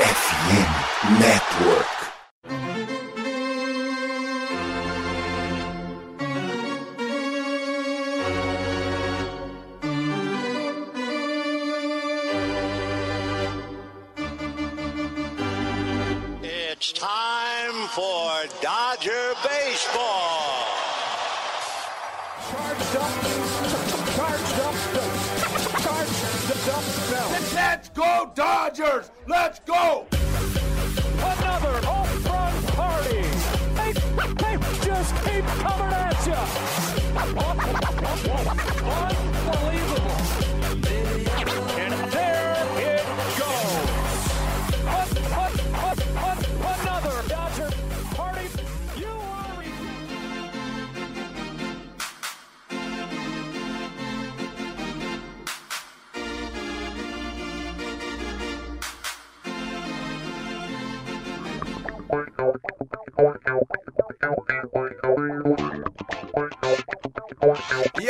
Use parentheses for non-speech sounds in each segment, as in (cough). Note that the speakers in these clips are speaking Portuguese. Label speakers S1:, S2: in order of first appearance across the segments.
S1: FM Network.
S2: It's time for Dodger Baseball.
S3: Charged up, charged up, charged up,
S4: Let's go Dodgers! Let's go!
S3: Another home run party. They, they just keep coming at you. (laughs) Unbelievable.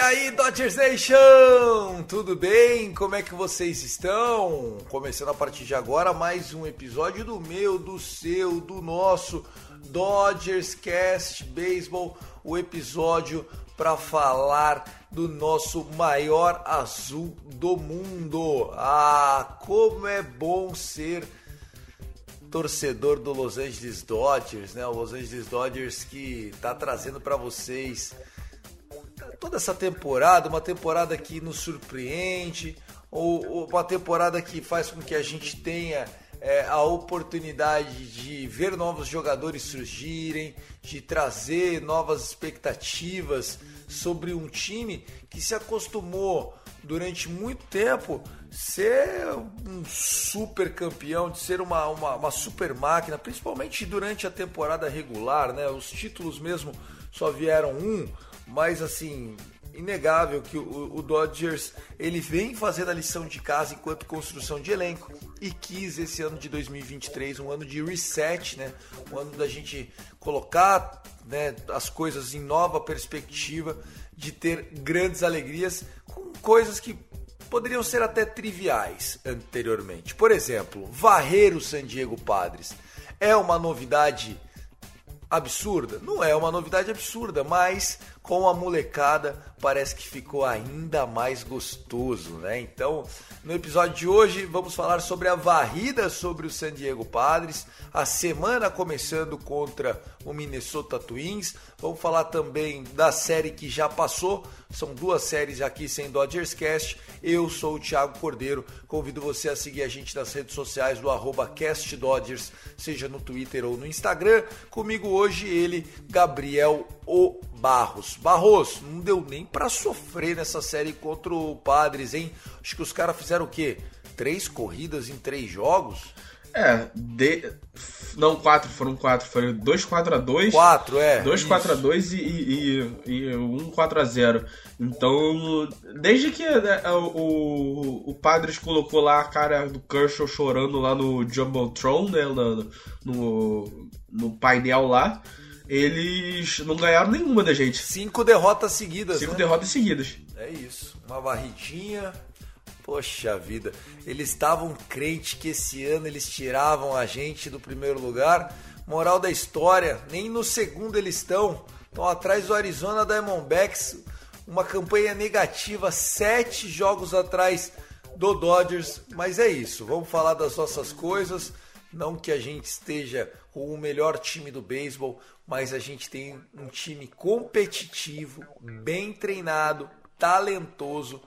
S5: E aí, Dodgers Nation! Tudo bem? Como é que vocês estão? Começando a partir de agora mais um episódio do meu, do seu, do nosso Dodgers Cast Baseball, o episódio para falar do nosso maior azul do mundo. Ah, como é bom ser torcedor do Los Angeles Dodgers, né? O Los Angeles Dodgers que tá trazendo para vocês toda essa temporada, uma temporada que nos surpreende, ou, ou uma temporada que faz com que a gente tenha é, a oportunidade de ver novos jogadores surgirem, de trazer novas expectativas sobre um time que se acostumou durante muito tempo ser um super campeão, de ser uma, uma, uma super máquina, principalmente durante a temporada regular, né? Os títulos mesmo só vieram um, mas assim, inegável que o, o Dodgers ele vem fazendo a lição de casa enquanto construção de elenco e quis esse ano de 2023 um ano de reset, né? Um ano da gente colocar né, as coisas em nova perspectiva, de ter grandes alegrias com coisas que poderiam ser até triviais anteriormente. Por exemplo, varrer o San Diego Padres é uma novidade absurda? Não é uma novidade absurda, mas com a molecada parece que ficou ainda mais gostoso, né? Então, no episódio de hoje vamos falar sobre a varrida sobre o San Diego Padres, a semana começando contra o Minnesota Twins. Vamos falar também da série que já passou. São duas séries aqui sem Dodgers Cast. Eu sou o Thiago Cordeiro. Convido você a seguir a gente nas redes sociais do arroba CastDodgers, seja no Twitter ou no Instagram. Comigo hoje ele, Gabriel O Barros. Barros, não deu nem pra sofrer nessa série contra o Padres, hein? Acho que os caras fizeram o quê? Três corridas em três jogos?
S6: É, de... não quatro, foram quatro, foram dois 4 a 2
S5: Quatro, é.
S6: Dois
S5: isso.
S6: 4 a 2 e, e, e, um 4 a 0 Então, desde que né, o, o Padres colocou lá a cara do Kershaw chorando lá no Jumbotron, né, no, no, no painel lá, eles não ganharam nenhuma da gente.
S5: Cinco derrotas seguidas,
S6: Cinco
S5: né?
S6: derrotas seguidas.
S5: É isso, uma varridinha. Poxa vida, eles estavam crentes que esse ano eles tiravam a gente do primeiro lugar. Moral da história, nem no segundo eles estão. Estão atrás do Arizona Diamondbacks, uma campanha negativa, sete jogos atrás do Dodgers. Mas é isso, vamos falar das nossas coisas. Não que a gente esteja com o melhor time do beisebol, mas a gente tem um time competitivo, bem treinado, talentoso,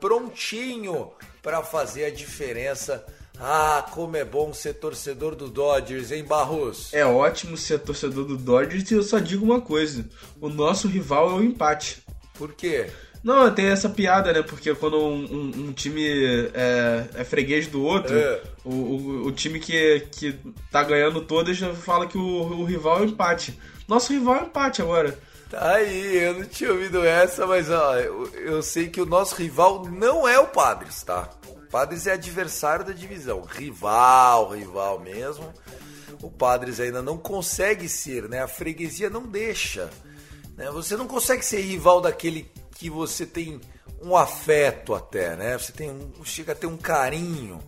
S5: prontinho para fazer a diferença. Ah, como é bom ser torcedor do Dodgers, hein, Barros?
S6: É ótimo ser torcedor do Dodgers e eu só digo uma coisa: o nosso rival é o empate.
S5: Por quê?
S6: Não, tem essa piada, né? Porque quando um, um- um time é, é freguês do outro,
S5: É.
S6: o, o, o time que, que tá ganhando todas já fala que o, o rival é o empate. Nosso rival é o empate agora.
S5: Tá aí, eu não tinha ouvido essa, mas ó, eu, eu sei que o nosso rival não é o Padres, tá? O Padres é adversário da divisão. Rival, rival mesmo. O Padres ainda não consegue ser, né? A freguesia não deixa. Né? Você não consegue ser rival daquele que você tem um afeto até, né? Você tem um, chega a ter um carinho.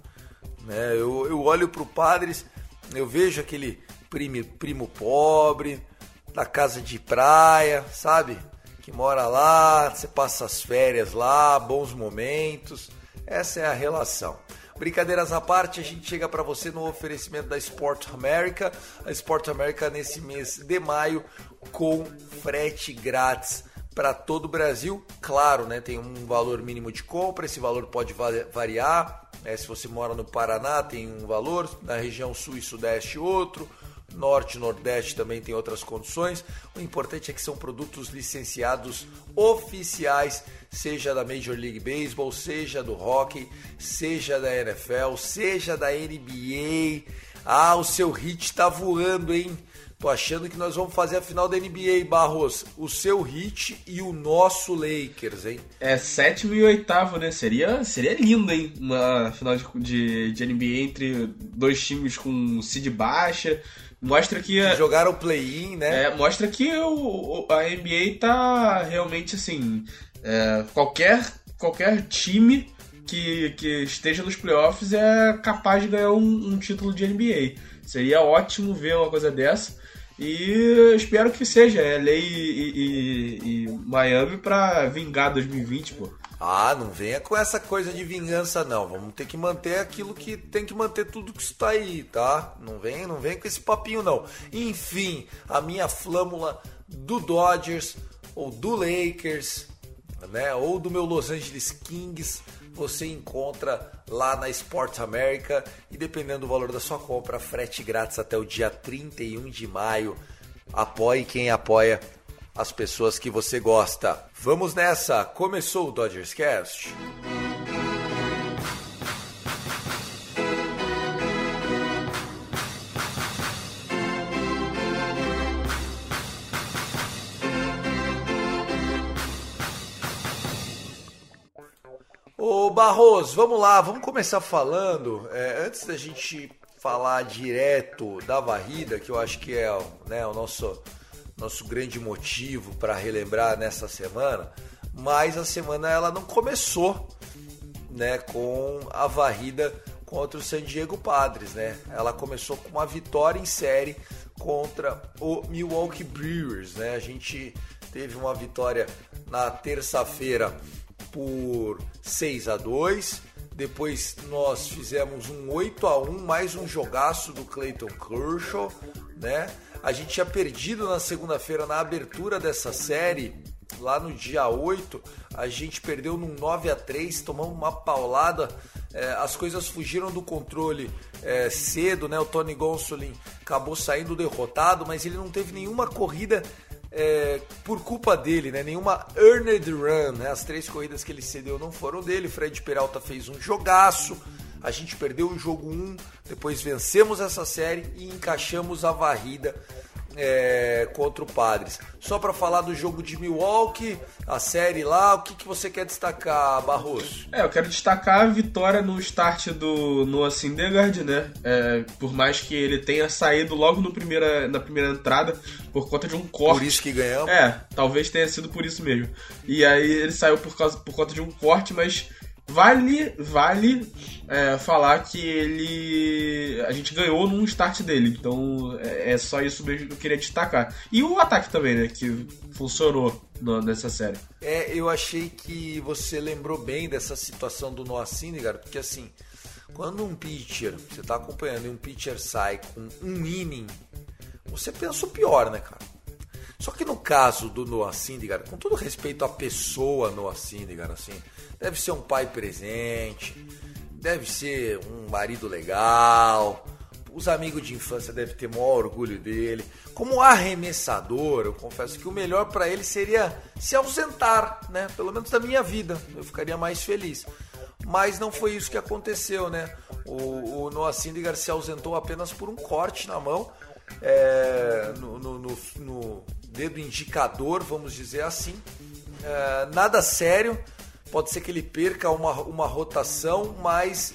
S5: Né? Eu, eu olho para o Padres, eu vejo aquele primo, primo pobre, da casa de praia, sabe? Que mora lá, você passa as férias lá, bons momentos. Essa é a relação. Brincadeiras à parte, a gente chega para você no oferecimento da Sport America. A Sport America nesse mês de maio com frete grátis para todo o Brasil. Claro, né, tem um valor mínimo de compra, esse valor pode variar. É, se você mora no Paraná, tem um valor, na região sul e sudeste, outro. Norte e Nordeste também tem outras condições. O importante é que são produtos licenciados oficiais, seja da Major League Baseball, seja do hockey, seja da NFL, seja da NBA. Ah, o seu hit tá voando, hein? Tô achando que nós vamos fazer a final da NBA, Barros. O seu hit e o nosso Lakers, hein?
S6: É sétimo e oitavo, né? Seria, seria lindo, hein? Uma final de, de, de NBA entre dois times com seed baixa. Mostra que.
S5: que jogaram play-in, né?
S6: É, mostra que o, a NBA tá realmente assim. É, qualquer, qualquer time que, que esteja nos playoffs é capaz de ganhar um, um título de NBA. Seria ótimo ver uma coisa dessa. E espero que seja LA e, e, e Miami para vingar 2020, pô.
S5: Ah, não venha com essa coisa de vingança, não. Vamos ter que manter aquilo que tem que manter tudo que está aí, tá? Não vem, não vem com esse papinho, não. Enfim, a minha flâmula do Dodgers ou do Lakers, né? Ou do meu Los Angeles Kings você encontra lá na Sport America e dependendo do valor da sua compra, frete grátis até o dia 31 de maio. Apoie quem apoia as pessoas que você gosta. Vamos nessa! Começou o Dodgers Cast. Ô Barros, vamos lá, vamos começar falando. É, antes da gente falar direto da varrida, que eu acho que é né, o nosso, nosso grande motivo para relembrar nessa semana, mas a semana ela não começou né, com a varrida contra o San Diego Padres, né? Ela começou com uma vitória em série contra o Milwaukee Brewers, né? A gente teve uma vitória na terça-feira por 6 a 2 depois nós fizemos um 8 a 1 mais um jogaço do Clayton Kershaw, né? A gente tinha perdido na segunda-feira na abertura dessa série, lá no dia 8, a gente perdeu num 9 a 3 tomamos uma paulada, é, as coisas fugiram do controle é, cedo, né? O Tony Gonsolin acabou saindo derrotado, mas ele não teve nenhuma corrida é, por culpa dele, né? Nenhuma earned run, né? As três corridas que ele cedeu não foram dele. Fred Peralta fez um jogaço. A gente perdeu o jogo 1, depois vencemos essa série e encaixamos a varrida é, contra o Padres. Só para falar do jogo de Milwaukee, a série lá, o que, que você quer destacar, Barroso?
S6: É, eu quero destacar a vitória no start do Noah Syndergaard, né? É, por mais que ele tenha saído logo no primeira, na primeira entrada por conta de um corte.
S5: Por isso que ganhamos?
S6: É, talvez tenha sido por isso mesmo. E aí ele saiu por, causa, por conta de um corte, mas Vale, vale é, falar que ele. A gente ganhou num start dele, então é, é, só isso mesmo que eu queria destacar. E o ataque também, né? Que funcionou no, nessa série.
S5: É, eu achei que você lembrou bem dessa situação do Noah Syndergaard, porque assim, quando um pitcher, você tá acompanhando e um pitcher sai com um inning, você pensa o pior, né, cara? Só que no caso do Noah Syndergaard, com todo respeito à pessoa Noah Syndergaard, assim, deve ser um pai presente, deve ser um marido legal, os amigos de infância devem ter maior orgulho dele. Como arremessador, eu confesso que o melhor para ele seria se ausentar, né? Pelo menos da minha vida, eu ficaria mais feliz. Mas não foi isso que aconteceu, né? O, o Noah Syndergaard se ausentou apenas por um corte na mão, é, no, no, no dedo indicador, vamos dizer assim. É, nada sério, pode ser que ele perca uma, uma rotação, mas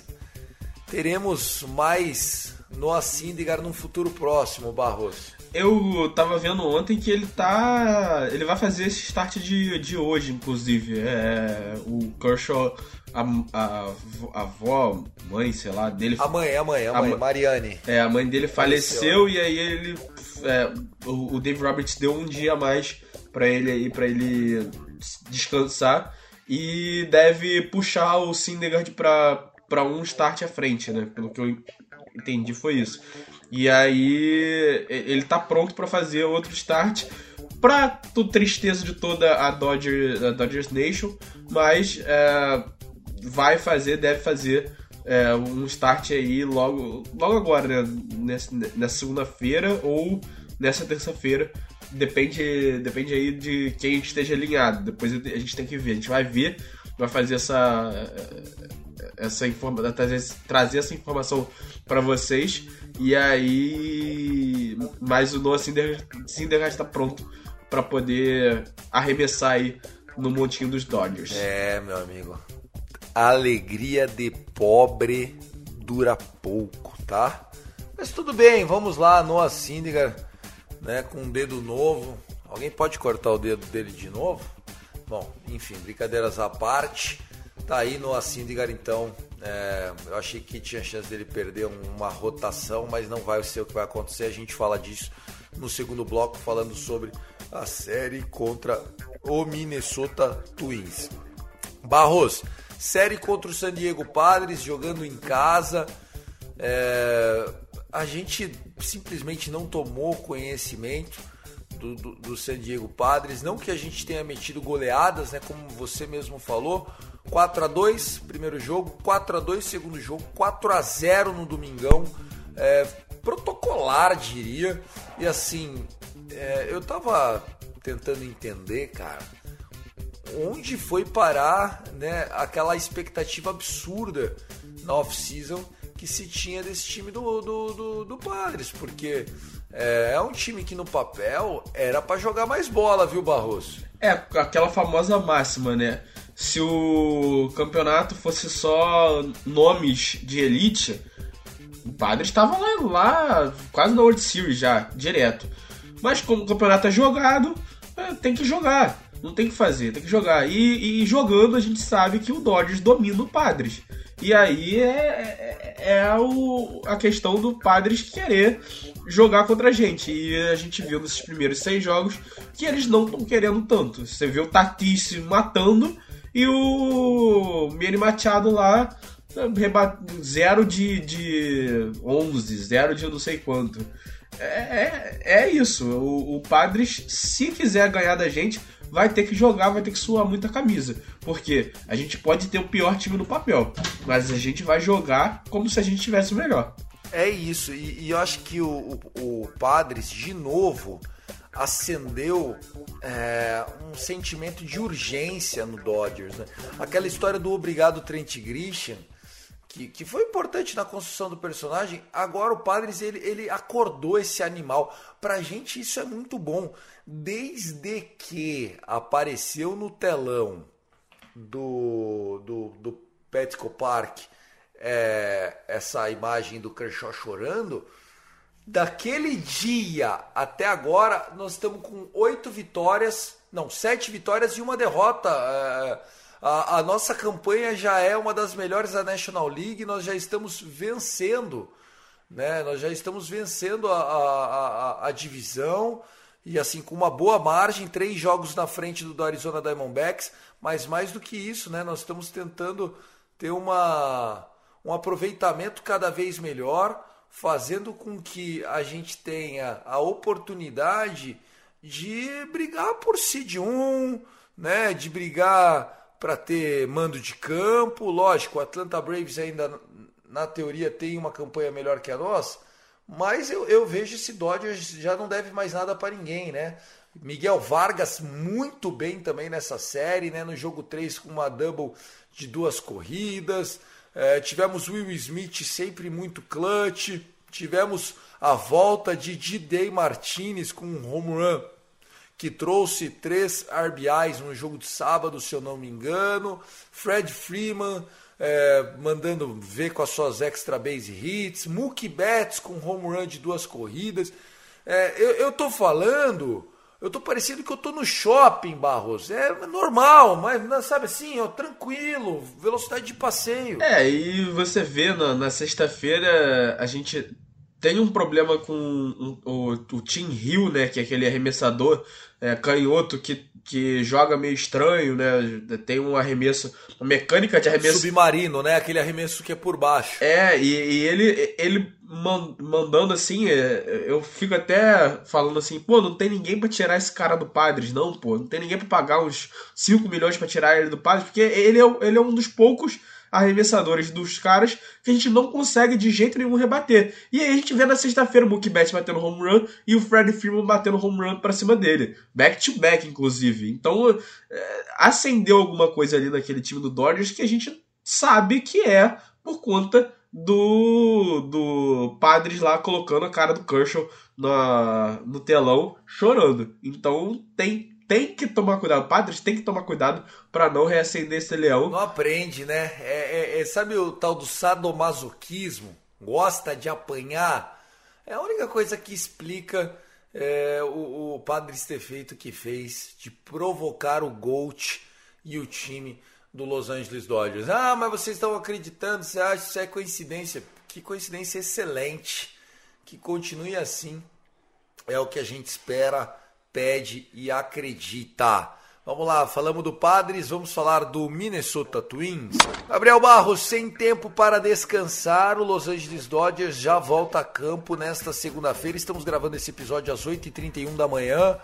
S5: teremos mais Noah Syndergaard num futuro próximo, Barroso.
S6: eu tava vendo ontem que ele tá. Ele vai fazer esse start de, de hoje, inclusive. É, o Kershaw, a, a, a avó, mãe, sei lá, dele.
S5: A mãe, a mãe, a mãe,
S6: a,
S5: Mariane.
S6: É, a mãe dele faleceu, faleceu. e aí ele. É, o, Dave Roberts deu um dia a mais para ele aí, para ele descansar. E deve puxar o Syndergaard pra, pra um start à frente, né? Pelo que eu entendi foi isso. E aí ele tá pronto para fazer outro start pra tristeza de toda a, a Dodgers Nation, mas é, vai fazer, deve fazer é, um start aí logo, logo agora, né? Nessa, nessa segunda-feira ou nessa terça-feira. Depende, depende aí de quem esteja alinhado. Depois a gente tem que ver. A gente vai ver, vai fazer essa essa informação, trazer, trazer essa informação para vocês. E aí, mas o Noah Syndergaard está pronto para poder arremessar aí no montinho dos Dodgers.
S5: É, meu amigo. A alegria de pobre dura pouco, tá? Mas tudo bem, vamos lá, Noah Syndergaard, né, com um dedo novo. Alguém pode cortar o dedo dele de novo? Bom, enfim, brincadeiras à parte. Tá aí no Syndergaard, então. É, eu achei que tinha chance dele perder uma rotação, mas não vai ser o que vai acontecer. A gente fala disso no segundo bloco, falando sobre a série contra o Minnesota Twins. Barros, série contra o San Diego Padres, jogando em casa. É, a gente simplesmente não tomou conhecimento do, do, do San Diego Padres. Não que a gente tenha metido goleadas, né, como você mesmo falou 4 a 2 primeiro jogo, 4 a 2 segundo jogo, 4 a 0 no domingão. É, protocolar, diria. E assim, é, eu tava tentando entender, cara, onde foi parar né, aquela expectativa absurda na off-season que se tinha desse time do, do, do, do Padres, porque é, é, um time que no papel era para jogar mais bola, viu, Barroso?
S6: É, aquela famosa máxima, né? se o campeonato fosse só nomes de elite, o Padre estava lá, lá quase na World Series já, direto. Mas como o campeonato é jogado, é, tem que jogar. Não tem que fazer, tem que jogar. E, e, jogando a gente sabe que o Dodgers domina o Padres. E aí é, é, é o, a questão do Padres querer jogar contra a gente. E a gente viu nesses primeiros seis jogos que eles não estão querendo tanto. Você vê o Tatis se matando e o Manny Machado lá, zero de, de 11, zero de não sei quanto. É, é, é isso. O, o Padres, se quiser ganhar da gente, vai ter que jogar, vai ter que suar muita camisa. Porque a gente pode ter o pior time no papel, mas a gente vai jogar como se a gente tivesse o melhor.
S5: É isso, e, e eu acho que o, o, o Padres, de novo, acendeu é, um sentimento de urgência no Dodgers. Né? Aquela história do obrigado Trent Grisham, que, que foi importante na construção do personagem, agora o Padres ele, ele acordou esse animal. Pra gente isso é muito bom. Desde que apareceu no telão do, do, do Petco Park é, essa imagem do Kershaw chorando, Daquele dia até agora, nós estamos com oito vitórias, não, sete vitórias e uma derrota. É, a, a, nossa campanha já é uma das melhores da National League, nós já estamos vencendo, né? Nós já estamos vencendo a, a, a, divisão e assim com uma boa margem, três jogos na frente do, do Arizona Diamondbacks, mas mais do que isso, né? Nós estamos tentando ter uma, um aproveitamento cada vez melhor fazendo com que a gente tenha a oportunidade de brigar por seed 1, né, de brigar para ter mando de campo. Lógico, o Atlanta Braves ainda na teoria tem uma campanha melhor que a nossa, mas eu, eu vejo esse Dodgers já não deve mais nada para ninguém, né? Miguel Vargas muito bem também nessa série, né? No jogo 3 com uma double de duas corridas. É, tivemos Will Smith sempre muito clutch. Tivemos a volta de D.Day Martinez com um home run que trouxe três RBIs no jogo de sábado, se eu não me engano. Fred Freeman é, mandando ver com as suas extra base hits. Mookie Betts com home run de duas corridas. É, eu, eu tô falando, eu tô parecendo que eu tô no shopping, Barros. É normal, mas sabe assim, ó, tranquilo, velocidade de passeio.
S6: É, e você vê na, na sexta-feira a gente tem um problema com o, o Tim Hill, né, que é aquele arremessador é, canhoto que, que joga meio estranho, né? Tem um arremesso, uma mecânica de arremesso.
S5: Submarino, né? Aquele arremesso que é por baixo.
S6: É, e, e ele, ele mandando assim, é, eu fico até falando assim, pô, não tem ninguém para tirar esse cara do Padres, não, pô. Não tem ninguém para pagar uns 5 milhões para tirar ele do Padres, porque ele é, ele é um dos poucos arremessadores dos caras que a gente não consegue de jeito nenhum rebater. E aí a gente vê na sexta-feira o Mookie Betts batendo home run e o Fred Freeman batendo home run pra cima dele. Back to back, inclusive. Então, é, acendeu alguma coisa ali naquele time do Dodgers que a gente sabe que é por conta do, do Padres lá colocando a cara do Kershaw na, no telão chorando. Então tem tem que tomar cuidado, padres tem que tomar cuidado para não reacender esse leão.
S5: Não aprende, né? É, é, é, sabe o tal do sadomasoquismo? Gosta de apanhar? É a única coisa que explica é, o, o padre ter feito o que fez de provocar o Gold e o time do Los Angeles Dodgers. Ah, mas vocês estão acreditando, você acha que isso é coincidência? Que coincidência excelente. Que continue assim. É o que a gente espera pede e acredita. Vamos lá, falamos do Padres, vamos falar do Minnesota Twins. Gabriel Barros, sem tempo para descansar, o Los Angeles Dodgers já volta a campo nesta segunda-feira. Estamos gravando esse episódio às 8h31 da manhã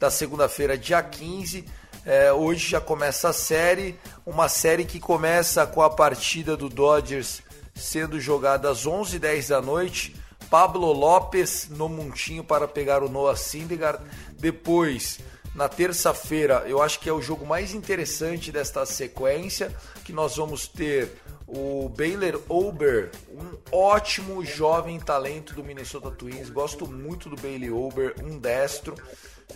S5: da segunda-feira, dia 15. É, hoje já começa a série, uma série que começa com a partida do Dodgers sendo jogada às 11h10 da noite. Pablo Lopes no montinho para pegar o Noah Syndergaard. Depois, na terça-feira, eu acho que é o jogo mais interessante desta sequência, que nós vamos ter o Baylor Ober, um ótimo jovem talento do Minnesota Twins. Gosto muito do Bailey Ober, um destro,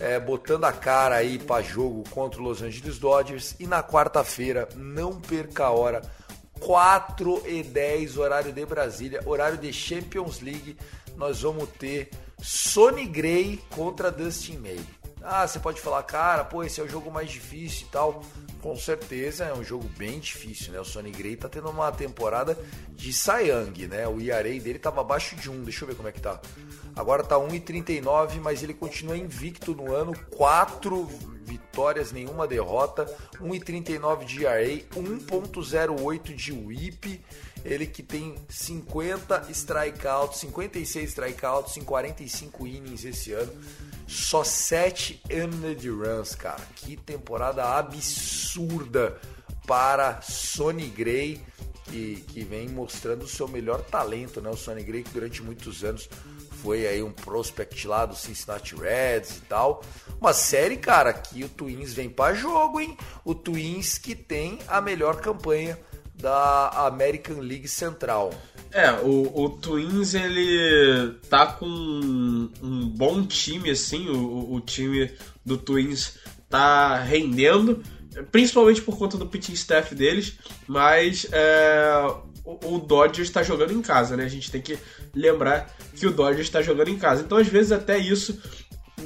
S5: é, botando a cara aí para jogo contra o Los Angeles Dodgers. E na quarta-feira, não perca a hora, 4 e 10, horário de Brasília, horário de Champions League. Nós vamos ter Sony Gray contra Dustin May. Ah, você pode falar, cara, pô, esse é o jogo mais difícil e tal. Com certeza é um jogo bem difícil, né? O Sony Gray tá tendo uma temporada de Sayang, né? O ERA dele tava abaixo de 1, deixa eu ver como é que tá. Agora tá 1,39, mas ele continua invicto no ano, 4 vitórias, nenhuma derrota, 1,39 de ERA, 1,08 de WHIP. Ele que tem 50 strikeouts, 56 strikeouts em 45 innings esse ano. Só 7 earned runs, cara. Que temporada absurda para Sonny Gray, que, que vem mostrando o seu melhor talento, né? O Sonny Gray que durante muitos anos foi aí um prospect lá do Cincinnati Reds e tal. Uma série, cara, que o Twins vem para jogo, hein? O Twins que tem a melhor campanha da American League Central.
S6: É, o, o Twins ele tá com um bom time, assim, o, o time do Twins tá rendendo, principalmente por conta do pitching staff deles, mas é, o, o Dodgers está jogando em casa, né? A gente tem que lembrar que o Dodgers está jogando em casa. Então, às vezes, até isso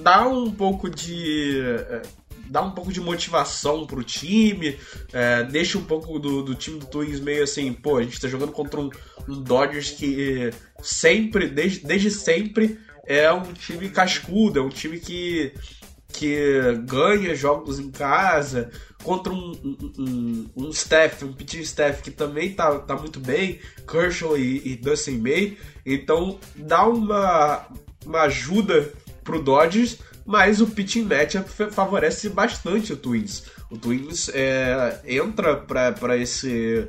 S6: dá um pouco de. Dá um pouco de motivação pro time, é, deixa um pouco do, do, time do Twins meio assim, pô, a gente tá jogando contra um, um Dodgers que sempre, desde, desde sempre, é um time cascudo, é um time que, que ganha jogos em casa, contra um, um, um, staff, um pitching staff que também tá, tá muito bem, Kershaw e, e Dustin May, então dá uma, uma ajuda pro Dodgers, mas o pitching matchup favorece bastante o Twins. O Twins é, entra para esse,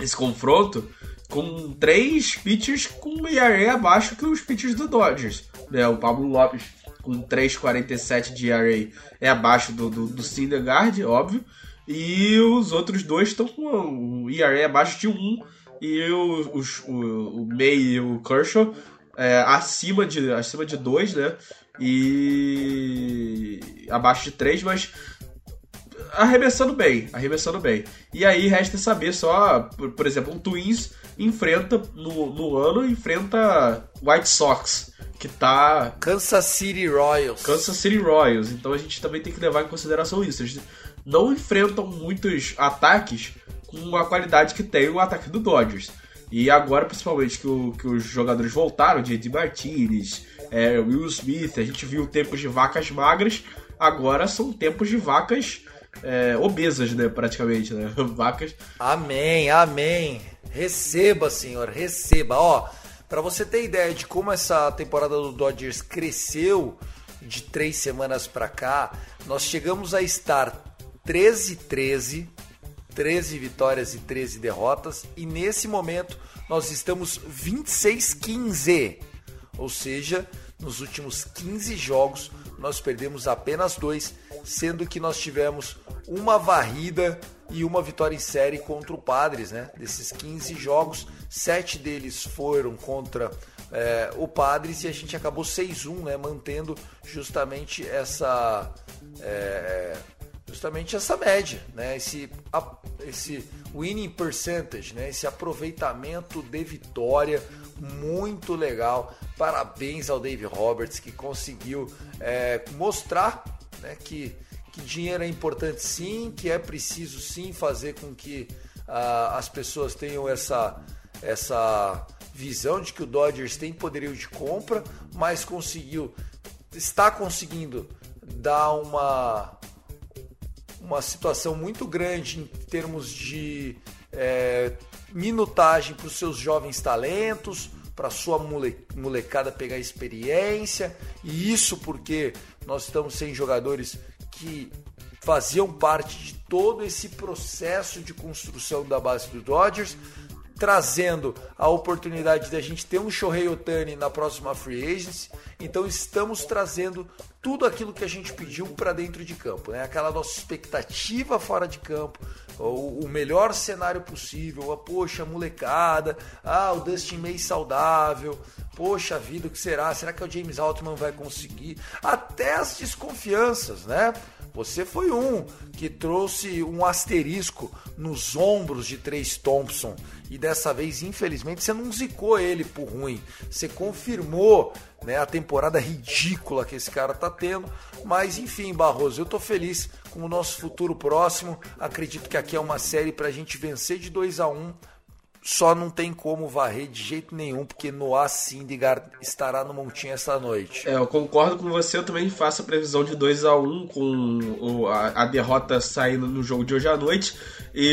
S6: esse confronto com três pitchers com ERA abaixo que os pitchers do Dodgers. Né? O Pablo Lopes com 3,47 de ERA é abaixo do, do, do Syndergaard, óbvio. E os outros dois estão com o ERA abaixo de 1 e o, o, o, o May e o Kershaw é, acima de acima de 2, né? E abaixo de 3, mas arremessando bem, arremessando bem. E aí resta saber só, por, por exemplo, um Twins enfrenta no, no ano enfrenta White Sox, que tá
S5: Kansas City Royals.
S6: Kansas City Royals. Então a gente também tem que levar em consideração isso. Eles não enfrentam muitos ataques com a qualidade que tem o ataque do Dodgers. E agora, principalmente, que, o, que os jogadores voltaram, J.D. Martinez, é, Will Smith, a gente viu tempos de vacas magras, agora são tempos de vacas é, obesas, né, praticamente, né? (laughs) Vacas.
S5: Amém, amém. Receba, senhor, receba. Ó, para você ter ideia de como essa temporada do Dodgers cresceu de três semanas para cá, nós chegamos a estar 13-13, 13 vitórias e 13 derrotas, e nesse momento nós estamos 26-15. Ou seja, nos últimos 15 jogos nós perdemos apenas dois, sendo que nós tivemos uma varrida e uma vitória em série contra o Padres, né? Desses 15 jogos, sete deles foram contra é, o Padres e a gente acabou 6-1, né? Mantendo justamente essa é, justamente essa média, né? Esse, esse winning percentage, né? Esse aproveitamento de vitória muito legal. Parabéns ao Dave Roberts que conseguiu é, mostrar né, que, que dinheiro é importante sim, que é preciso sim fazer com que uh, as pessoas tenham essa, essa visão de que o Dodgers tem poderio de compra, mas conseguiu, está conseguindo dar uma, uma situação muito grande em termos de é, minutagem para os seus jovens talentos, para sua molecada pegar experiência, e isso porque nós estamos sem jogadores que faziam parte de todo esse processo de construção da base do Dodgers, trazendo a oportunidade da gente ter um Shohei Otani na próxima free agency. Então estamos trazendo tudo aquilo que a gente pediu para dentro de campo, né? Aquela nossa expectativa fora de campo, o, o melhor cenário possível, a poxa, a molecada, ah, o Dustin May saudável, poxa vida, o que será? Será que o James Altman vai conseguir? Até as desconfianças, né? Você foi um que trouxe um asterisco nos ombros de Três Thompson e dessa vez, infelizmente, você não zicou ele por ruim. Você confirmou né, a temporada ridícula que esse cara tá tendo. Mas enfim, Barroso, eu tô feliz com o nosso futuro próximo. Acredito que aqui é uma série pra gente vencer de 2 a 1 um, só não tem como varrer de jeito nenhum, porque Noah Syndergaard estará no montinho essa noite.
S6: É, eu concordo com você, eu também faço a previsão de 2 a 1 um, com a, derrota saindo no jogo de hoje à noite. E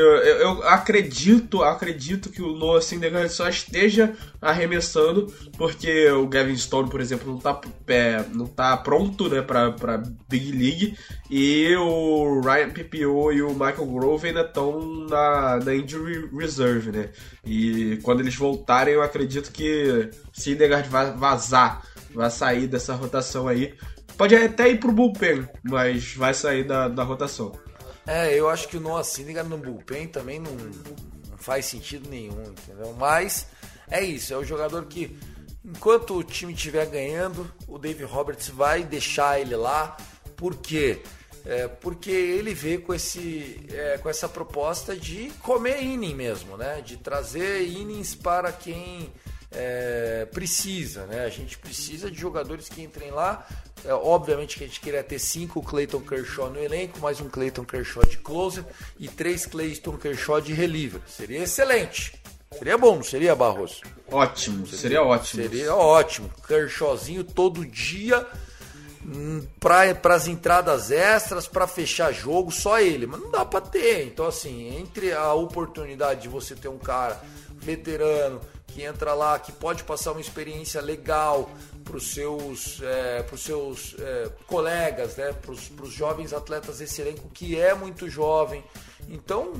S6: eu, eu acredito, acredito que o Noah Syndergaard só esteja arremessando, porque o Gavin Stone, por exemplo, não tá, é, não tá pronto né, pra, pra Big League, e o Ryan PPO e o Michael Grove ainda estão na, na Injury Reserve, né? E quando eles voltarem, eu acredito que Syndergaard vai vazar, vai sair dessa rotação aí. Pode até ir pro bullpen, mas vai sair da, da rotação.
S5: É, eu acho que o Noah Syndergaard no bullpen também não, não faz sentido nenhum, entendeu? Mas é isso, é o jogador que, enquanto o time estiver ganhando, o Dave Roberts vai deixar ele lá. Por quê? É, porque ele vê com, esse, é, com essa proposta de comer inning mesmo, né? De trazer innings para quem é, precisa, né? A gente precisa de jogadores que entrem lá. É, obviamente que a gente queria ter cinco Clayton Kershaw no elenco, mais um Clayton Kershaw de closer e três Clayton Kershaw de reliever. Seria excelente. Seria bom, não seria, Barroso?
S6: Ótimo, seria, seria ótimo.
S5: Seria ótimo. Kershawzinho todo dia hum, para as entradas extras, para fechar jogo, só ele. Mas não dá para ter. Então, assim, entre a oportunidade de você ter um cara veterano que entra lá, que pode passar uma experiência legal para os seus, é, pros seus é, colegas, né, para os jovens atletas desse elenco, que é muito jovem. Então,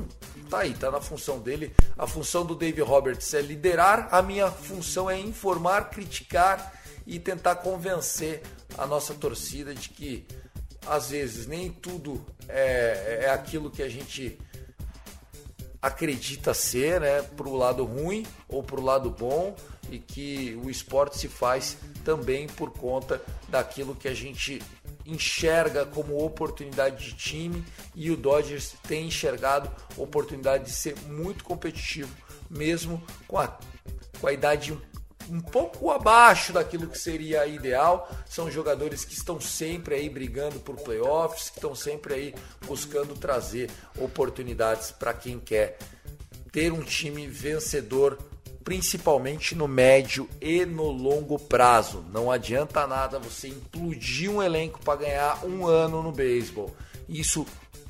S5: tá aí, tá na função dele. A função do Dave Roberts é liderar, a minha função é informar, criticar e tentar convencer a nossa torcida de que às vezes nem tudo é, é aquilo que a gente acredita ser, né, pro lado ruim ou pro lado bom e que o esporte se faz também por conta daquilo que a gente enxerga como oportunidade de time e o Dodgers tem enxergado oportunidade de ser muito competitivo, mesmo com a, com a idade pouco abaixo daquilo que seria ideal. São jogadores que estão sempre aí brigando por playoffs, que estão sempre aí buscando trazer oportunidades para quem quer ter um time vencedor, principalmente no médio e no longo prazo. Não adianta nada você implodir um elenco para ganhar um ano no beisebol. Isso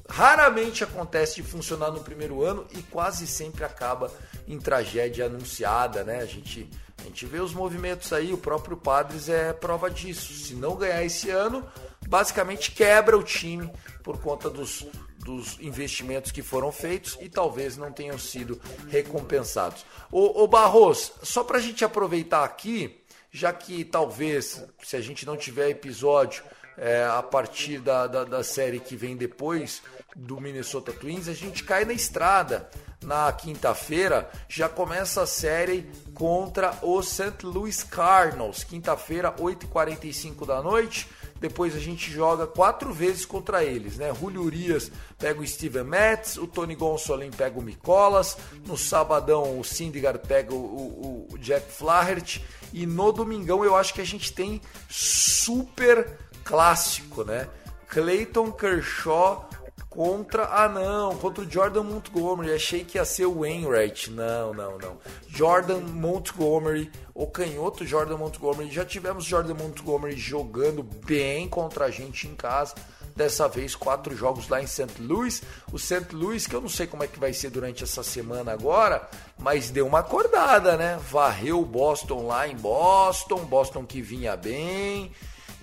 S5: raramente acontece de funcionar no primeiro ano e quase sempre acaba em tragédia anunciada, né? A gente, a gente vê os movimentos aí, o próprio Padres é prova disso. Se não ganhar esse ano, basicamente quebra o time por conta dos, dos investimentos que foram feitos e talvez não tenham sido recompensados. O Barros, só para a gente aproveitar aqui, já que talvez, se a gente não tiver episódio é, a partir da, da, da série que vem depois do Minnesota Twins, a gente cai na estrada. Na quinta-feira já começa a série contra o St. Louis Cardinals. Quinta-feira, 8h45 da noite. Depois a gente joga quatro vezes contra eles, né? Julio Urias pega o Steven Metz, o Tony Gonsolin pega o Micolas, no sabadão o Syndergaard pega o, o, o Jack Flaherty e no domingão eu acho que a gente tem super clássico, né? Clayton Kershaw contra. Ah, não, contra o Jordan Montgomery. Achei que ia ser o Wainwright. Não, não, não. Jordan Montgomery, o canhoto Jordan Montgomery. Já tivemos Jordan Montgomery jogando bem contra a gente em casa. Dessa vez, quatro jogos lá em St. Louis. O St. Louis, que eu não sei como é que vai ser durante essa semana agora, mas deu uma acordada, né? Varreu o Boston lá em Boston. Boston que vinha bem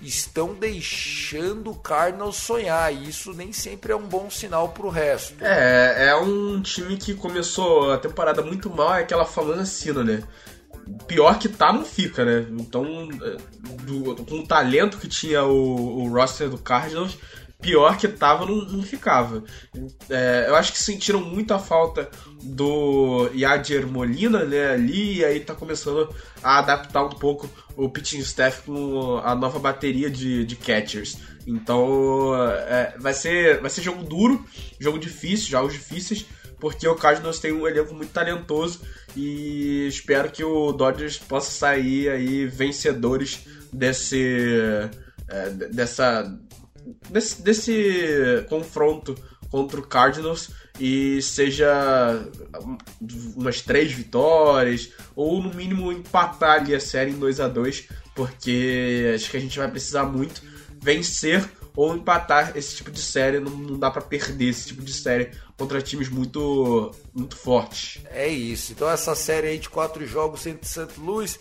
S5: estão deixando o Cardinals sonhar. E isso nem sempre é um bom sinal pro resto.
S6: É, é um time que começou a temporada muito mal, é aquela famosa sina, né? Pior que tá, não fica, né? Então, é, do, com o talento que tinha o, o roster do Cardinals, pior que tava, não, não ficava. É, eu acho que sentiram muita falta do Yadier Molina, né, ali, e aí tá começando a adaptar um pouco o pitching staff com a nova bateria de, de catchers. Então, é, vai, ser, vai ser jogo duro, jogo difícil, jogos difíceis, porque o Cardinals tem um elenco muito talentoso e espero que o Dodgers possa sair aí vencedores desse, é, dessa desse, desse confronto contra o Cardinals e seja umas três vitórias ou no mínimo empatar ali a série em 2 a 2 porque acho que a gente vai precisar muito vencer ou empatar esse tipo de série não, não dá para perder esse tipo de série contra times muito muito fortes
S5: é isso então essa série aí de quatro jogos entre St. Louis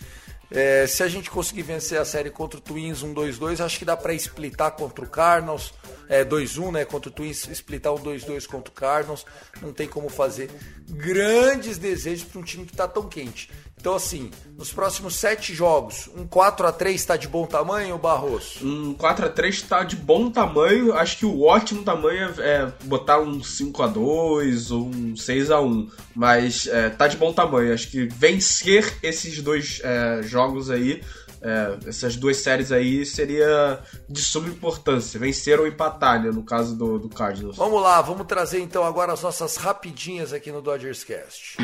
S5: é, se a gente conseguir vencer a série contra o Twins 1-2-2, acho que dá para splitar contra o Cardinals. É, 2-1, né? Contra o Twins, splitar um 2-2 contra o Cardinals. Não tem como fazer grandes desejos para um time que está tão quente. Então, assim, nos próximos sete jogos, um 4 a 3 está de bom tamanho, Barroso?
S6: Um 4 a 3 está de bom tamanho. Acho que o ótimo tamanho é botar um 5 a 2 ou um 6 a 1 Mas é, tá de bom tamanho. Acho que vencer esses dois é, jogos aí, é, essas duas séries aí, seria de suma importância. Vencer ou empatar, né, no caso do, do Cardinals.
S5: Vamos lá, vamos trazer então agora as nossas rapidinhas aqui no Dodgers Cast.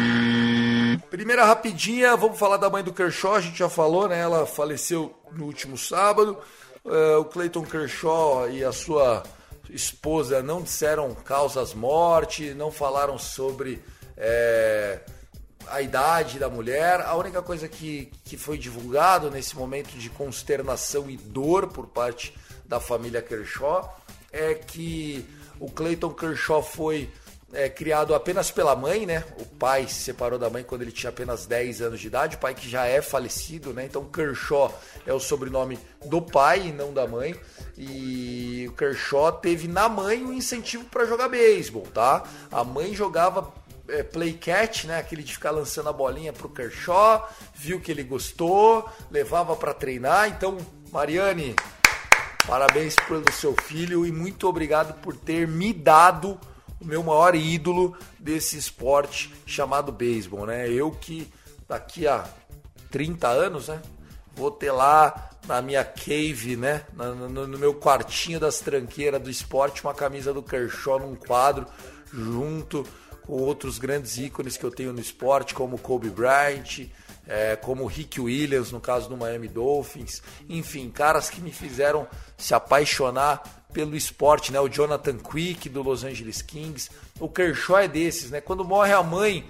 S5: Primeira rapidinha, vamos falar da mãe do Kershaw, a gente já falou, né? Ela faleceu no último sábado. Uh, o Clayton Kershaw e a sua esposa não disseram causas morte, não falaram sobre é, a idade da mulher. A única coisa que, que foi divulgado nesse momento de consternação e dor por parte da família Kershaw é que o Clayton Kershaw foi é, criado apenas pela mãe, né? O pai se separou da mãe quando ele tinha apenas 10 anos de idade, o pai que já é falecido, né? Então Kershaw é o sobrenome do pai e não da mãe. E o Kershaw teve na mãe um incentivo para jogar beisebol, tá? A mãe jogava é, play catch, né? Aquele de ficar lançando a bolinha pro Kershaw, viu que ele gostou, levava para treinar. Então, Mariane, parabéns pelo seu filho e muito obrigado por ter me dado o meu maior ídolo desse esporte chamado beisebol, né? Eu que daqui a 30 anos, né? Vou ter lá na minha cave, né? No, no, no meu quartinho das tranqueiras do esporte, uma camisa do Kershaw num quadro, junto com outros grandes ícones que eu tenho no esporte, como Kobe Bryant, é, como Rick Williams, no caso do Miami Dolphins. Enfim, caras que me fizeram se apaixonar pelo esporte, né? O Jonathan Quick do Los Angeles Kings. O Kershaw é desses, né? Quando morre a mãe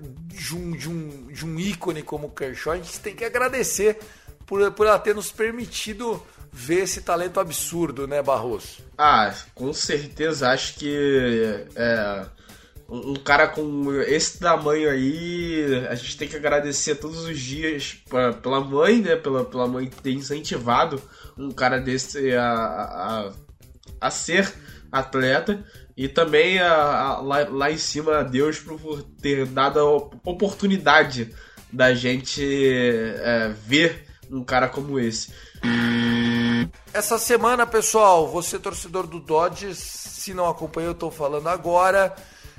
S5: de um, de um, de um ícone como o Kershaw, a gente tem que agradecer por, por ela ter nos permitido ver esse talento absurdo, né, Barroso?
S6: Ah, com certeza. Acho que é, um cara com esse tamanho aí, a gente tem que agradecer todos os dias pra, pela mãe, né? Pela, pela mãe ter incentivado um cara desse a, a, a ser atleta. E também a, a, lá, lá em cima a Deus por ter dado a oportunidade da gente é, ver um cara como esse.
S5: Essa semana, pessoal, você torcedor do Dodgers, se não acompanhou, eu estou falando agora.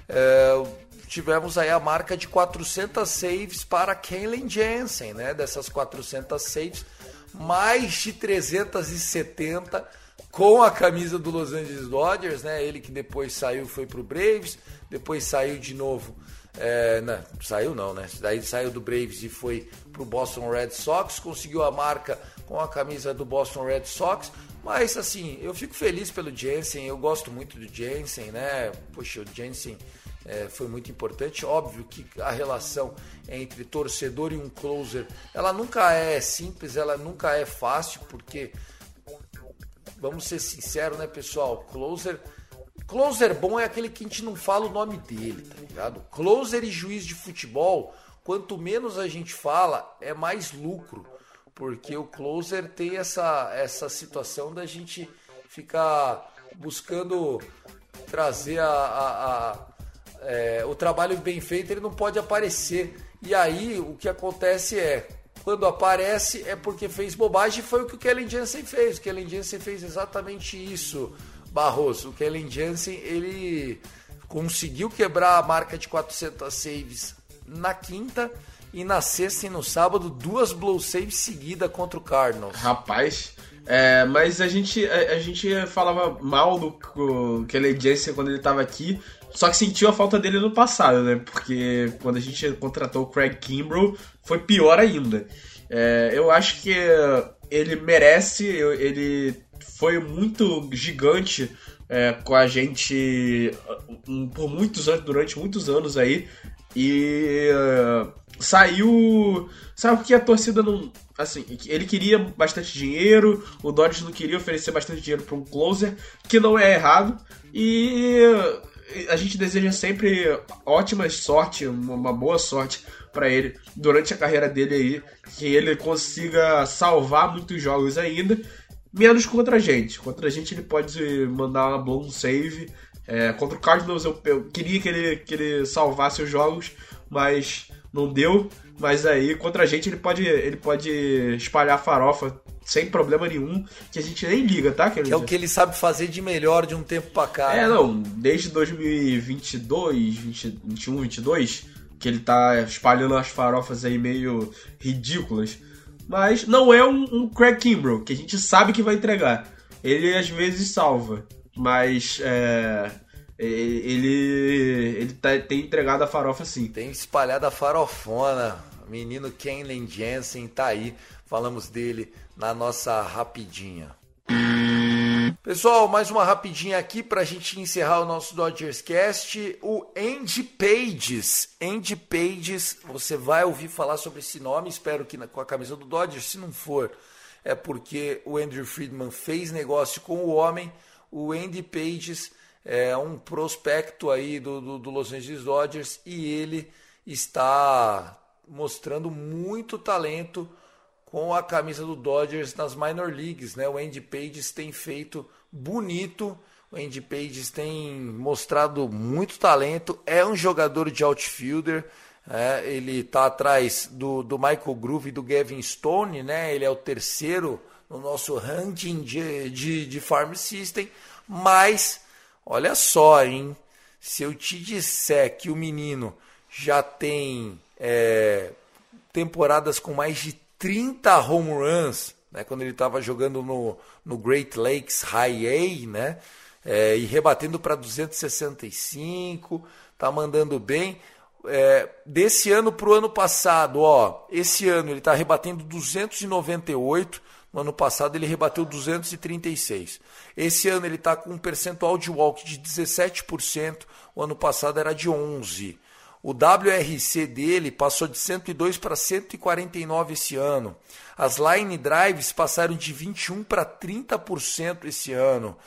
S5: É, tivemos aí a marca de 400 saves para Kenley Jensen, né? Dessas 400 saves, mais de 370 com a camisa do Los Angeles Dodgers, né? Ele que depois saiu, foi pro Braves, depois saiu de novo. É, não, saiu não, né? Daí saiu do Braves e foi pro Boston Red Sox, conseguiu a marca com a camisa do Boston Red Sox. Mas assim, eu fico feliz pelo Jensen, eu gosto muito do Jensen, né? Poxa, o Jensen é, foi muito importante. Óbvio que a relação entre torcedor e um closer, ela nunca é simples, ela nunca é fácil, porque vamos ser sinceros, né, pessoal? Closer, closer bom é aquele que a gente não fala o nome dele, tá ligado? Closer e juiz de futebol, quanto menos a gente fala, é mais lucro, porque o closer tem essa essa situação da gente ficar buscando trazer a, a, a é, o trabalho bem feito ele não pode aparecer. E aí o que acontece é, quando aparece é porque fez bobagem, foi o que o Kellen Jansen fez. O Kellen Jansen fez exatamente isso, Barroso. O Kellen Jansen, ele conseguiu quebrar a marca de 400 saves na quinta e na sexta e no sábado duas blow saves seguidas contra o Cardinals.
S6: Rapaz, é, mas a gente, a, a, gente falava mal do, Kellen Jansen quando ele estava aqui, só que sentiu a falta dele no passado, né? Porque quando a gente contratou o Craig Kimbrough, foi pior ainda. É, eu acho que ele merece, ele foi muito gigante é, com a gente por muitos anos, durante muitos anos aí. E uh, saiu. Sabe que a torcida não. Assim, ele queria bastante dinheiro, o Dodgers não queria oferecer bastante dinheiro para um closer, que não é errado. E a gente deseja sempre ótima sorte, uma boa sorte para ele durante a carreira dele aí, que ele consiga salvar muitos jogos ainda, menos contra a gente. Contra a gente ele pode mandar uma blown save. É, contra o Cardinals eu, eu, queria que ele, que ele salvasse os jogos, mas não deu. Mas aí contra a gente ele pode, ele pode espalhar farofa sem problema nenhum, que a gente nem liga, tá?
S5: Que é o que ele sabe fazer de melhor de um tempo pra cá.
S6: É, não, desde 2022, 20, 21, 22, que ele tá espalhando as farofas aí meio ridículas. Mas não é um, um Craig Kimbrough, que a gente sabe que vai entregar. Ele às vezes salva, mas é, ele, ele tá, tem entregado a farofa sim.
S5: Tem espalhado a farofona. Menino Kenley Jensen tá aí. Falamos dele na nossa rapidinha. Pessoal, mais uma rapidinha aqui para a gente encerrar o nosso Dodgers Cast. O Andy Pages. Andy Pages, você vai ouvir falar sobre esse nome, espero que com a camisa do Dodgers. Se não for, é porque o Andrew Friedman fez negócio com o homem. O Andy Pages é um prospecto aí do, do, do Los Angeles Dodgers e ele está mostrando muito talento com a camisa do Dodgers nas minor leagues, né? O Andy Pages tem feito bonito, o Andy Pages tem mostrado muito talento, é um jogador de outfielder, é, ele está atrás do, do Michael Groove e do Gavin Stone, né? Ele é o terceiro no nosso ranking de, de, de farm system, mas olha só, hein? Se eu te disser que o menino já tem é, temporadas com mais de 30 home runs, né, quando ele estava jogando no, no Great Lakes High A, né, é, e rebatendo para 265, tá mandando bem. é, desse ano para o ano passado, ó, esse ano ele está rebatendo 298, no ano passado ele rebateu 236. Esse ano ele está com um percentual de walk de 17%, o ano passado era de 11%. O WRC dele passou de 102 para 149 esse ano. As line drives passaram de 21 para 30% esse ano.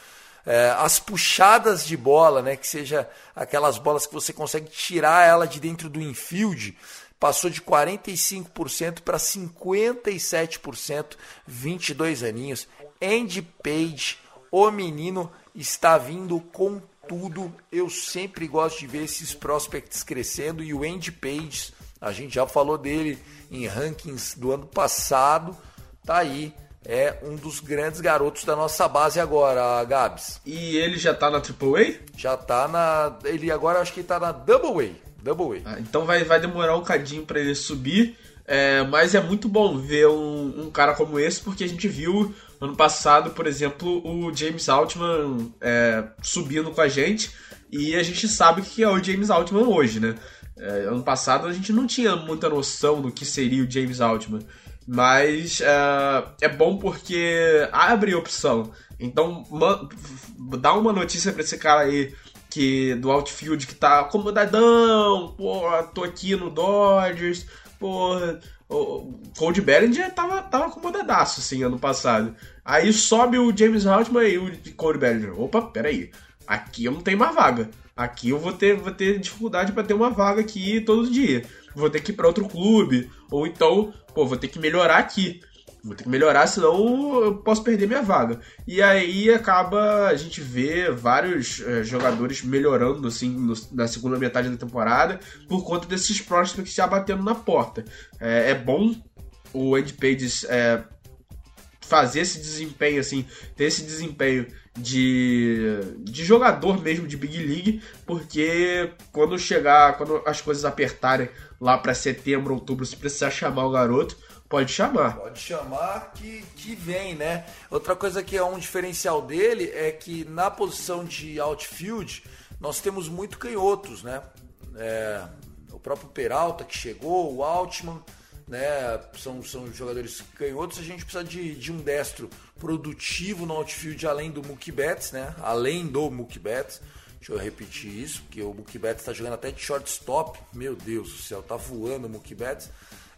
S5: É, as puxadas de bola, né, que seja aquelas bolas que você consegue tirar ela de dentro do infield, passou de 45% para 57%, 22 aninhos. Andy Page, o menino, está vindo com tudo. Eu sempre gosto de ver esses prospects crescendo e o Andy Page, a gente já falou dele em rankings do ano passado, tá aí. É um dos grandes garotos da nossa base agora, Gabs.
S6: E ele já tá na AAA?
S5: Já tá na. Ele agora acho que tá na Double A. Double
S6: A. Ah, então vai, vai demorar um cadinho para ele subir. É, mas é muito bom ver um, um, cara como esse, porque a gente viu ano passado, por exemplo, o James Altman é, subindo com a gente, e a gente sabe o que é o James Altman hoje, né? É, ano passado a gente não tinha muita noção do que seria o James Altman, mas é, é bom porque abre opção. Então, dá uma notícia para esse cara aí que do outfield que tá acomodadão, pô, tô aqui no Dodgers, porra. O Cold Bellinger tava, tava acomodadaço, assim, ano passado. Aí sobe o James Hartman e o Cold Bellinger. Opa, peraí. Aqui eu não tenho mais vaga. Aqui eu vou ter, vou ter dificuldade para ter uma vaga aqui todo dia. Vou ter que ir para outro clube. Ou então, pô, vou ter que melhorar aqui. Vou ter que melhorar, senão eu posso perder minha vaga. E aí acaba a gente vê vários é, jogadores melhorando assim no, na segunda metade da temporada por conta desses prospects já batendo na porta. É, é bom o Andy Pages é, fazer esse desempenho assim, ter esse desempenho de, de jogador mesmo de Big League, porque quando chegar, quando as coisas apertarem lá para setembro, outubro, se precisar chamar o garoto, Pode chamar.
S5: Pode chamar que, que vem, né? Outra coisa que é um diferencial dele é que na posição de outfield nós temos muito canhotos, né? É, o próprio Peralta que chegou, o Altman, né? São, são jogadores canhotos. A gente precisa de, de um destro produtivo no outfield além do Mookie Betts, né? Além do Mookie Betts. Deixa eu repetir isso, porque o Mookie Betts está jogando até de shortstop. Meu Deus do céu, tá voando o Mookie Betts.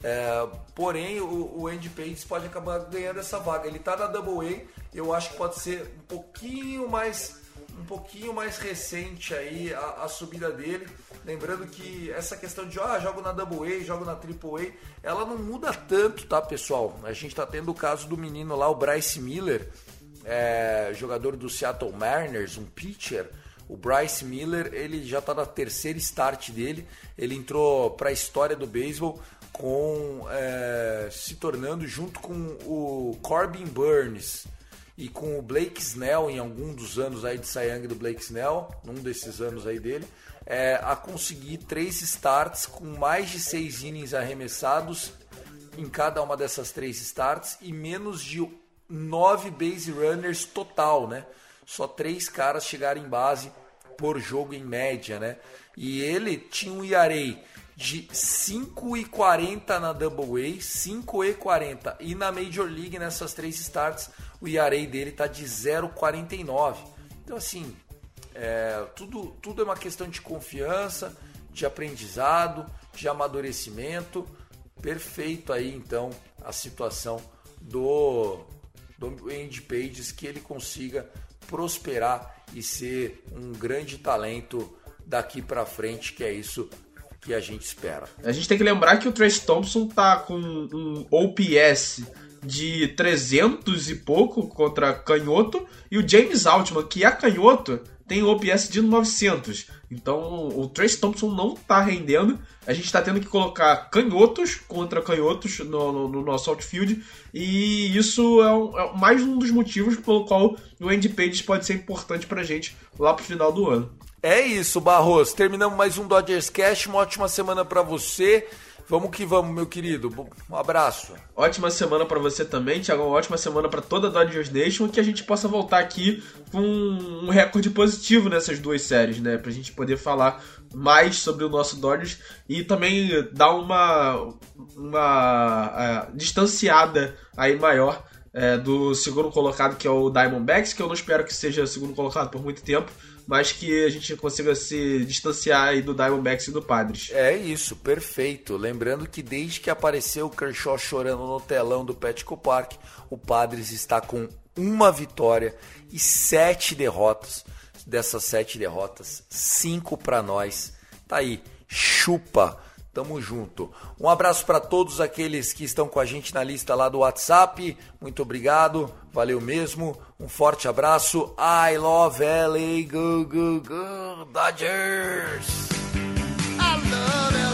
S5: É, porém, o, o Andy Pace pode acabar ganhando essa vaga. Ele está na Double A, eu acho que pode ser um pouquinho mais um pouquinho mais recente aí a, a, subida dele. Lembrando que essa questão de ah, jogo na Double A, jogo na Triple A, ela não muda tanto, tá, pessoal? A gente está tendo o caso do menino lá, o Bryce Miller, é, jogador do Seattle Mariners, um pitcher. O Bryce Miller, ele já está na terceira start dele. Ele entrou para a história do beisebol com é, se tornando junto com o Corbin Burns e com o Blake Snell em algum dos anos aí de Cy do Blake Snell, num desses anos aí dele, é, a conseguir três starts com mais de seis innings arremessados em cada uma dessas três starts e menos de nove base runners total, né? Só três caras chegaram em base por jogo em média, né? E ele tinha um ERA de 5,40 na Double A, 5,40 e na Major League nessas três starts o ERA dele tá de 0,49. Então assim, é, tudo, tudo é uma questão de confiança, de aprendizado, de amadurecimento. Perfeito aí então a situação do, do Andy Pages que ele consiga prosperar e ser um grande talento daqui para frente, que é isso que a gente espera.
S6: A gente tem que lembrar que o Trace Thompson tá com um OPS de 300 e pouco contra canhoto e o James Altman, que é canhoto, tem OPS de 900. Então o Trace Thompson não tá rendendo. A gente tá tendo que colocar canhotos contra canhotos no, no, no nosso outfield. E isso é, um, é, mais um dos motivos pelo qual o Andy Page pode ser importante pra gente lá pro final do ano.
S5: É isso, Barros. Terminamos mais um Dodgers Cash. Uma ótima semana para você. Vamos que vamos, meu querido. Um abraço.
S6: Ótima semana para você também, Thiago. Ótima semana para toda a Dodgers Nation. Que a gente possa voltar aqui com um recorde positivo nessas duas séries, né? Pra gente poder falar mais sobre o nosso Dodgers e também dar uma, uma uh, distanciada aí maior é, do segundo colocado, que é o Diamondbacks, que eu não espero que seja segundo colocado por muito tempo, mas que a gente consiga se distanciar aí do Diamondbacks e do Padres.
S5: É isso, perfeito. Lembrando que desde que apareceu o Kershaw chorando no telão do Petco Park, o Padres está com uma vitória e sete derrotas. Dessas sete derrotas, cinco para nós. Tá aí, chupa. Tamo junto. Um abraço para todos aqueles que estão com a gente na lista lá do WhatsApp. Muito obrigado. Valeu mesmo. Um forte abraço. I love LA. Go, go, go, Dodgers. I love